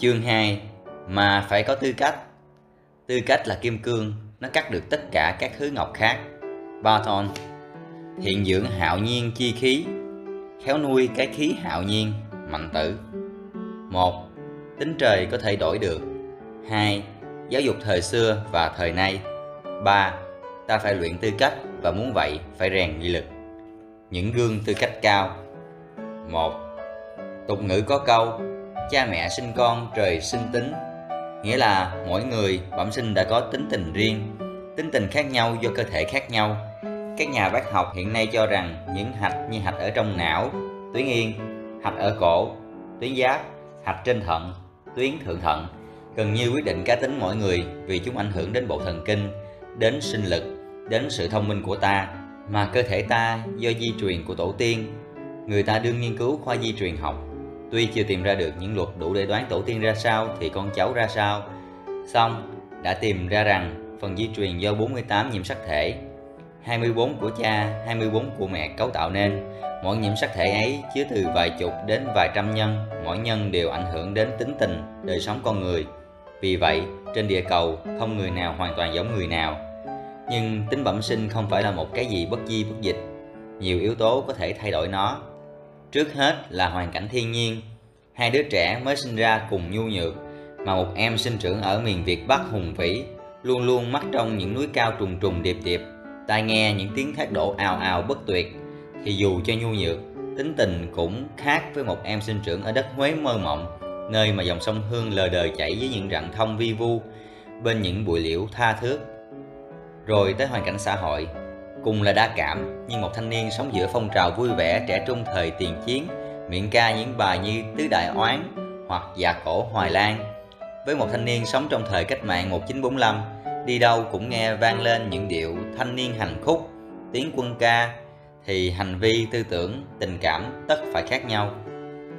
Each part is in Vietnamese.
Chương 2 Mà phải có tư cách Tư cách là kim cương, nó cắt được tất cả các thứ ngọc khác. Barton Hiện dưỡng hạo nhiên chi khí Khéo nuôi cái khí hạo nhiên, mạnh tử 1. Tính trời có thể đổi được 2. Giáo dục thời xưa và thời nay 3. Ta phải luyện tư cách và muốn vậy phải rèn nghị lực Những gương tư cách cao 1. Tục ngữ có câu Cha mẹ sinh con trời sinh tính. Nghĩa là mỗi người bẩm sinh đã có tính tình riêng Tính tình khác nhau do cơ thể khác nhau. Các nhà bác học hiện nay cho rằng những hạch như hạch ở trong não, tuyến yên, hạch ở cổ, tuyến giáp, hạch trên thận, tuyến thượng thận gần như quyết định cá tính mỗi người vì chúng ảnh hưởng đến bộ thần kinh, đến sinh lực, đến sự thông minh của ta. Mà cơ thể ta do di truyền của tổ tiên. Người ta đương nghiên cứu khoa di truyền học. Tuy chưa tìm ra được những luật đủ để đoán tổ tiên ra sao thì con cháu ra sao, song đã tìm ra rằng phần di truyền do 48 nhiễm sắc thể, 24 của cha, 24 của mẹ cấu tạo nên. Mỗi nhiễm sắc thể ấy chứa từ vài chục đến vài trăm nhân, mỗi nhân đều ảnh hưởng đến tính tình, đời sống con người. Vì vậy, trên địa cầu không người nào hoàn toàn giống người nào. Nhưng tính bẩm sinh không phải là một cái gì bất di bất dịch. Nhiều yếu tố có thể thay đổi nó, Trước hết là hoàn cảnh thiên nhiên. Hai đứa trẻ mới sinh ra cùng nhu nhược, mà một em sinh trưởng ở miền Việt Bắc hùng vĩ, luôn luôn mắt trong những núi cao trùng trùng điệp điệp, tai nghe những tiếng thác đổ ào ào bất tuyệt, thì dù cho nhu nhược, tính tình cũng khác với một em sinh trưởng ở đất Huế mơ mộng, nơi mà dòng sông Hương lờ đờ chảy với những rặng thông vi vu, bên những bụi liễu tha thước. Rồi tới hoàn cảnh xã hội, Cùng là đa cảm, nhưng một thanh niên sống giữa phong trào vui vẻ trẻ trung thời tiền chiến, miệng ca những bài như Tứ Đại Oán hoặc già Cổ Hoài Lan. Với một thanh niên sống trong thời cách mạng 1945, đi đâu cũng nghe vang lên những điệu thanh niên hành khúc, tiếng quân ca, thì hành vi, tư tưởng, tình cảm tất phải khác nhau.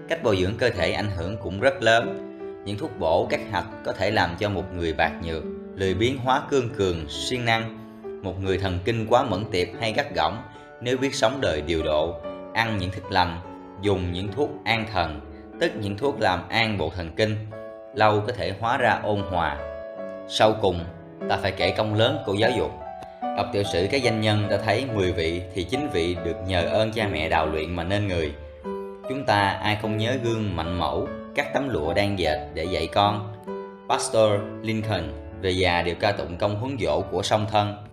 Cách bồi dưỡng cơ thể ảnh hưởng cũng rất lớn. Những thuốc bổ các hạch có thể làm cho một người bạc nhược, lười biến hóa cương cường, siêng năng, một người thần kinh quá mẫn tiệp hay gắt gỏng nếu biết sống đời điều độ, ăn những thức lành, dùng những thuốc an thần, tức những thuốc làm an bộ thần kinh, lâu có thể hóa ra ôn hòa. Sau cùng, ta phải kể công lớn của giáo dục. Đọc tiểu sử các danh nhân ta thấy 10 vị thì chính vị được nhờ ơn cha mẹ đào luyện mà nên người. Chúng ta ai không nhớ gương mạnh mẫu, các tấm lụa đang dệt để dạy con. Pastor Lincoln về già đều ca tụng công huấn dỗ của song thân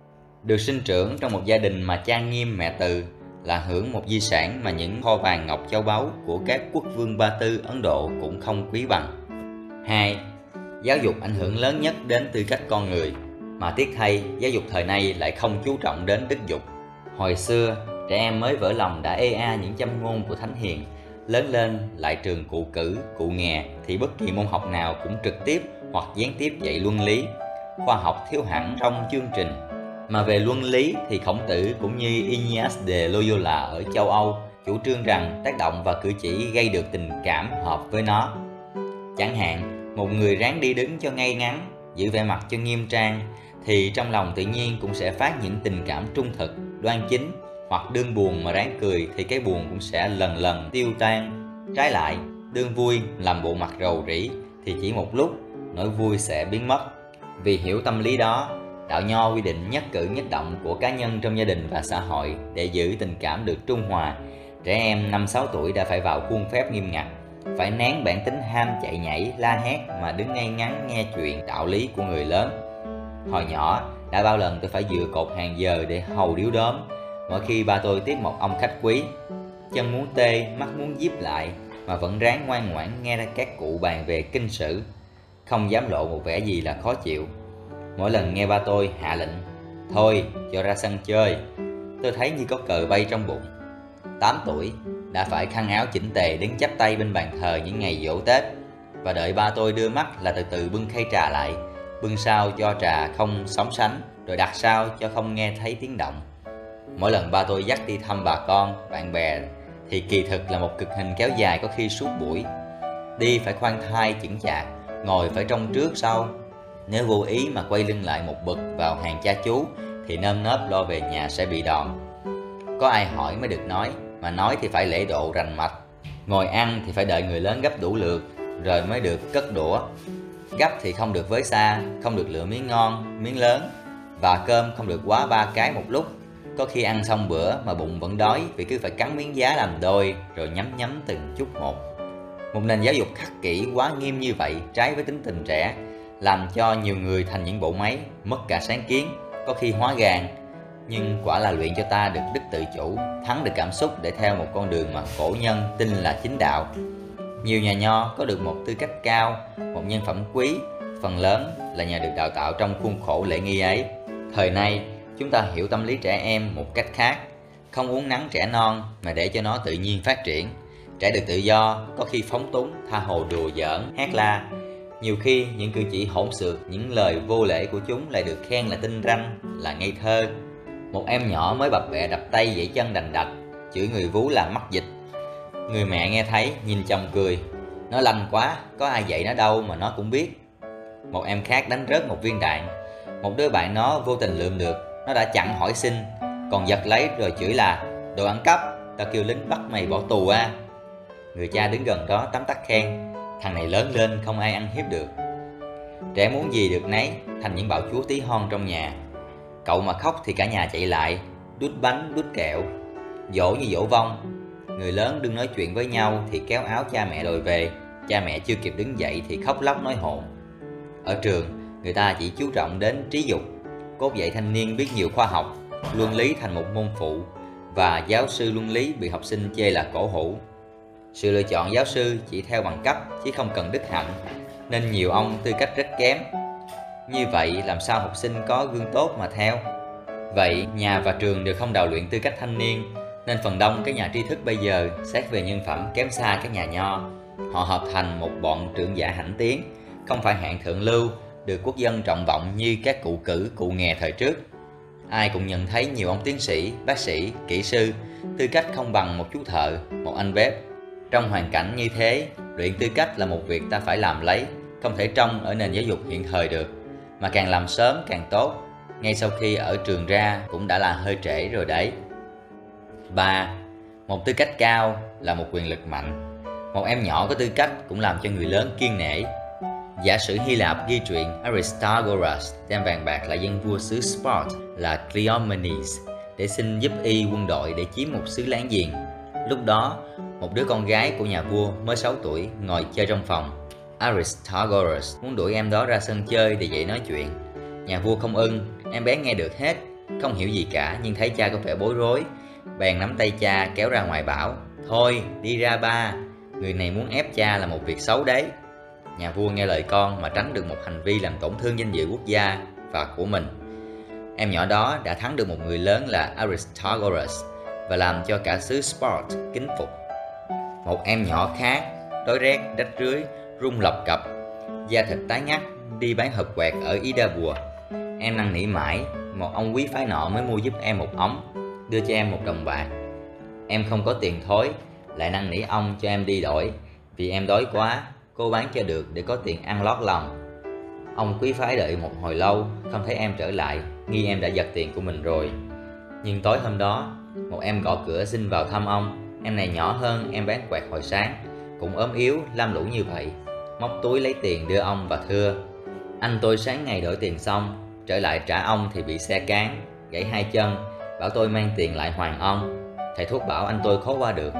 được sinh trưởng trong một gia đình mà cha nghiêm mẹ từ là hưởng một di sản mà những kho vàng ngọc châu báu của các quốc vương Ba Tư Ấn Độ cũng không quý bằng. 2. Giáo dục ảnh hưởng lớn nhất đến tư cách con người, mà tiếc thay giáo dục thời nay lại không chú trọng đến đức dục. Hồi xưa, trẻ em mới vỡ lòng đã ê a những châm ngôn của Thánh Hiền, lớn lên lại trường cụ cử, cụ nghè thì bất kỳ môn học nào cũng trực tiếp hoặc gián tiếp dạy luân lý. Khoa học thiếu hẳn trong chương trình mà về luân lý thì khổng tử cũng như Ignaz de Loyola ở châu Âu chủ trương rằng tác động và cử chỉ gây được tình cảm hợp với nó. Chẳng hạn, một người ráng đi đứng cho ngay ngắn, giữ vẻ mặt cho nghiêm trang, thì trong lòng tự nhiên cũng sẽ phát những tình cảm trung thực, đoan chính, hoặc đương buồn mà ráng cười thì cái buồn cũng sẽ lần lần tiêu tan. Trái lại, đương vui làm bộ mặt rầu rĩ thì chỉ một lúc nỗi vui sẽ biến mất. Vì hiểu tâm lý đó Đạo Nho quy định nhất cử nhất động của cá nhân trong gia đình và xã hội để giữ tình cảm được trung hòa. Trẻ em 5-6 tuổi đã phải vào khuôn phép nghiêm ngặt, phải nén bản tính ham chạy nhảy, la hét mà đứng ngay ngắn nghe chuyện đạo lý của người lớn. Hồi nhỏ, đã bao lần tôi phải dựa cột hàng giờ để hầu điếu đốm. Mỗi khi ba tôi tiếp một ông khách quý, chân muốn tê, mắt muốn díp lại mà vẫn ráng ngoan ngoãn nghe ra các cụ bàn về kinh sử, không dám lộ một vẻ gì là khó chịu Mỗi lần nghe ba tôi hạ lệnh Thôi cho ra sân chơi. Tôi thấy như có cờ bay trong bụng. 8 tuổi đã phải khăn áo chỉnh tề đứng chắp tay bên bàn thờ những ngày dỗ Tết Và đợi ba tôi đưa mắt là từ từ bưng khay trà lại Bưng sao cho trà không sóng sánh Rồi đặt sao cho không nghe thấy tiếng động. Mỗi lần ba tôi dắt đi thăm bà con, bạn bè Thì kỳ thực là một cực hình kéo dài có khi suốt buổi. Đi phải khoan thai chững chạc Ngồi phải trong trước sau nếu vô ý mà quay lưng lại một bậc vào hàng cha chú Thì nơm nớp lo về nhà sẽ bị đòn Có ai hỏi mới được nói Mà nói thì phải lễ độ rành mạch Ngồi ăn thì phải đợi người lớn gấp đủ lượt rồi mới được cất đũa. Gấp thì không được với xa, không được lựa miếng ngon, miếng lớn và cơm không được quá ba cái một lúc. Có khi ăn xong bữa mà bụng vẫn đói vì cứ phải cắn miếng giá làm đôi rồi nhấm nhấm từng chút một. Một nền giáo dục khắc kỷ quá nghiêm như vậy trái với tính tình trẻ làm cho nhiều người thành những bộ máy mất cả sáng kiến, có khi hóa gàn nhưng quả là luyện cho ta được đức tự chủ, thắng được cảm xúc để theo một con đường mà cổ nhân tin là chính đạo. Nhiều nhà nho có được một tư cách cao, một nhân phẩm quý, phần lớn là nhờ được đào tạo trong khuôn khổ lễ nghi ấy. Thời nay, chúng ta hiểu tâm lý trẻ em một cách khác, không uống nắng trẻ non mà để cho nó tự nhiên phát triển. Trẻ được tự do, có khi phóng túng, tha hồ đùa giỡn, hát la. Nhiều khi những cử chỉ hỗn xược, những lời vô lễ của chúng lại được khen là tinh ranh, là ngây thơ, một em nhỏ mới bập bẹ đập tay dãy chân đành đạch Chửi người vú là mắc dịch. Người mẹ nghe thấy nhìn chồng cười. Nó lành quá, có ai dạy nó đâu mà nó cũng biết. Một em khác đánh rớt một viên đạn. Một đứa bạn nó vô tình lượm được Nó đã chặn hỏi xin. Còn giật lấy rồi chửi là Đồ ăn cắp, tao kêu lính bắt mày bỏ tù à. Người cha đứng gần đó tắm tắt khen. Thằng này lớn lên không ai ăn hiếp được. Trẻ muốn gì được nấy Thành những bảo chúa tí hon trong nhà. Cậu mà khóc thì cả nhà chạy lại Đút bánh, đút kẹo. Dỗ như dỗ vong. Người lớn đừng nói chuyện với nhau thì kéo áo cha mẹ đòi về. Cha mẹ chưa kịp đứng dậy thì khóc lóc nói hồn. Ở trường, người ta chỉ chú trọng đến trí dục. Cốt dạy thanh niên biết nhiều khoa học Luân lý thành một môn phụ Và giáo sư luân lý bị học sinh chê là cổ hủ. Sự lựa chọn giáo sư chỉ theo bằng cấp chứ không cần đức hạnh Nên nhiều ông tư cách rất kém. Như vậy làm sao học sinh có gương tốt mà theo? Vậy nhà và trường đều không đào luyện tư cách thanh niên Nên phần đông các nhà tri thức bây giờ xét về nhân phẩm kém xa các nhà nho. Họ hợp thành một bọn trưởng giả hãnh tiến Không phải hạng thượng lưu Được quốc dân trọng vọng như các cụ cử cụ nghè thời trước. Ai cũng nhận thấy nhiều ông tiến sĩ, bác sĩ, kỹ sư Tư cách không bằng một chú thợ, một anh bếp. Trong hoàn cảnh như thế, luyện tư cách là một việc ta phải làm lấy Không thể trông ở nền giáo dục hiện thời được mà càng làm sớm càng tốt ngay sau khi ở trường ra cũng đã là hơi trễ rồi đấy 3. Một tư cách cao là một quyền lực mạnh Một em nhỏ có tư cách cũng làm cho người lớn kiên nể Giả sử Hy Lạp ghi chuyện aristagoras đem vàng bạc lại dân vua xứ Sparta là Cleomenes để xin giúp y quân đội để chiếm một xứ láng giềng. Lúc đó, một đứa con gái của nhà vua mới 6 tuổi ngồi chơi trong phòng Aristogoras muốn đuổi em đó ra sân chơi để dạy nói chuyện. Nhà vua không ưng, em bé nghe được hết, không hiểu gì cả nhưng thấy cha có vẻ bối rối. Bèn nắm tay cha kéo ra ngoài bảo, thôi đi ra ba, người này muốn ép cha là một việc xấu đấy. Nhà vua nghe lời con mà tránh được một hành vi làm tổn thương danh dự quốc gia và của mình. Em nhỏ đó đã thắng được một người lớn là Aristogoras và làm cho cả xứ Sport kính phục. Một em nhỏ khác, đói rét, rách rưới, rung lập cập. Da thịt tái ngắt đi bán hộp quẹt ở Ida Bùa. Em năn nỉ mãi một ông quý phái nọ mới mua giúp em một ống đưa cho em một đồng bạc. Em không có tiền thối lại năn nỉ ông cho em đi đổi. Vì em đói quá cô bán cho được để có tiền ăn lót lòng. Ông quý phái đợi một hồi lâu không thấy em trở lại nghi em đã giật tiền của mình rồi. Nhưng tối hôm đó một em gõ cửa xin vào thăm ông em này nhỏ hơn, em bán quẹt hồi sáng. Cũng ốm yếu, lam lũ như vậy. Móc túi lấy tiền đưa ông và thưa, anh tôi sáng ngày đổi tiền xong, trở lại trả ông thì bị xe cán, gãy hai chân, bảo tôi mang tiền lại hoàn ông. Thầy thuốc bảo anh tôi khó qua được.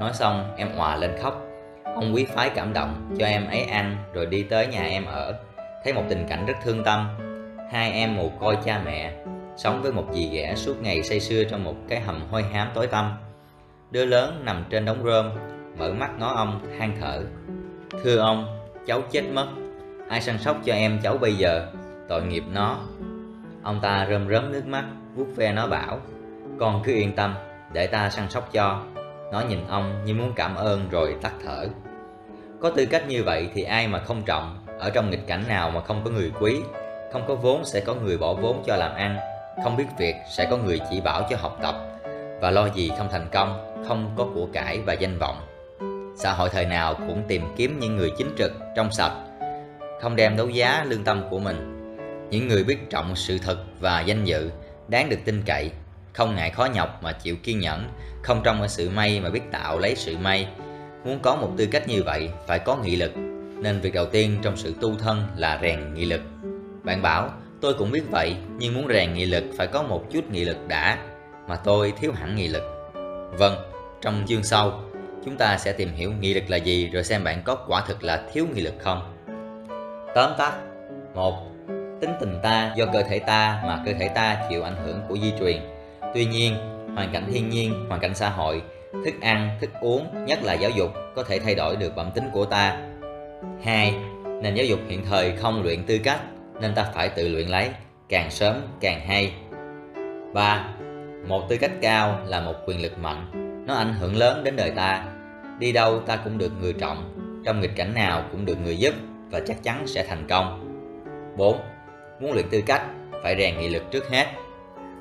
Nói xong, em hòa lên khóc. Ông quý phái cảm động, cho em ấy ăn, rồi đi tới nhà em ở. Thấy một tình cảnh rất thương tâm. Hai em mồ côi cha mẹ, sống với một dì ghẻ suốt ngày say sưa trong một cái hầm hôi hám tối tăm đứa lớn nằm trên đống rơm, mở mắt ngó ông, than thở. Thưa ông, cháu chết mất. Ai săn sóc cho em cháu bây giờ? Tội nghiệp nó. Ông ta rơm rớm nước mắt, vuốt ve nó bảo, con cứ yên tâm, để ta săn sóc cho. Nó nhìn ông như muốn cảm ơn rồi tắt thở. Có tư cách như vậy thì ai mà không trọng? Ở trong nghịch cảnh nào mà không có người quý? Không có vốn sẽ có người bỏ vốn cho làm ăn. Không biết việc sẽ có người chỉ bảo cho học tập. Và lo gì không thành công? Không có của cải và danh vọng xã hội thời nào cũng tìm kiếm những người chính trực trong sạch không đem đấu giá lương tâm của mình những người biết trọng sự thật và danh dự đáng được tin cậy không ngại khó nhọc mà chịu kiên nhẫn không trong ở sự may mà biết tạo lấy sự may muốn có một tư cách như vậy phải có nghị lực nên việc đầu tiên trong sự tu thân là rèn nghị lực. Bạn bảo, tôi cũng biết vậy, nhưng muốn rèn nghị lực phải có một chút nghị lực đã, mà tôi thiếu hẳn nghị lực. Vâng, trong chương sau, chúng ta sẽ tìm hiểu nghị lực là gì rồi xem bạn có quả thực là thiếu nghị lực không. Tóm tắt một Tính tình ta do cơ thể ta mà cơ thể ta chịu ảnh hưởng của di truyền. Tuy nhiên, hoàn cảnh thiên nhiên, hoàn cảnh xã hội, thức ăn, thức uống, nhất là giáo dục có thể thay đổi được bẩm tính của ta. 2. Nền giáo dục hiện thời không luyện tư cách nên ta phải tự luyện lấy, càng sớm càng hay. 3. Một tư cách cao là một quyền lực mạnh, nó ảnh hưởng lớn đến đời ta. Đi đâu ta cũng được người trọng, trong nghịch cảnh nào cũng được người giúp và chắc chắn sẽ thành công. 4. Muốn luyện tư cách, phải rèn nghị lực trước hết.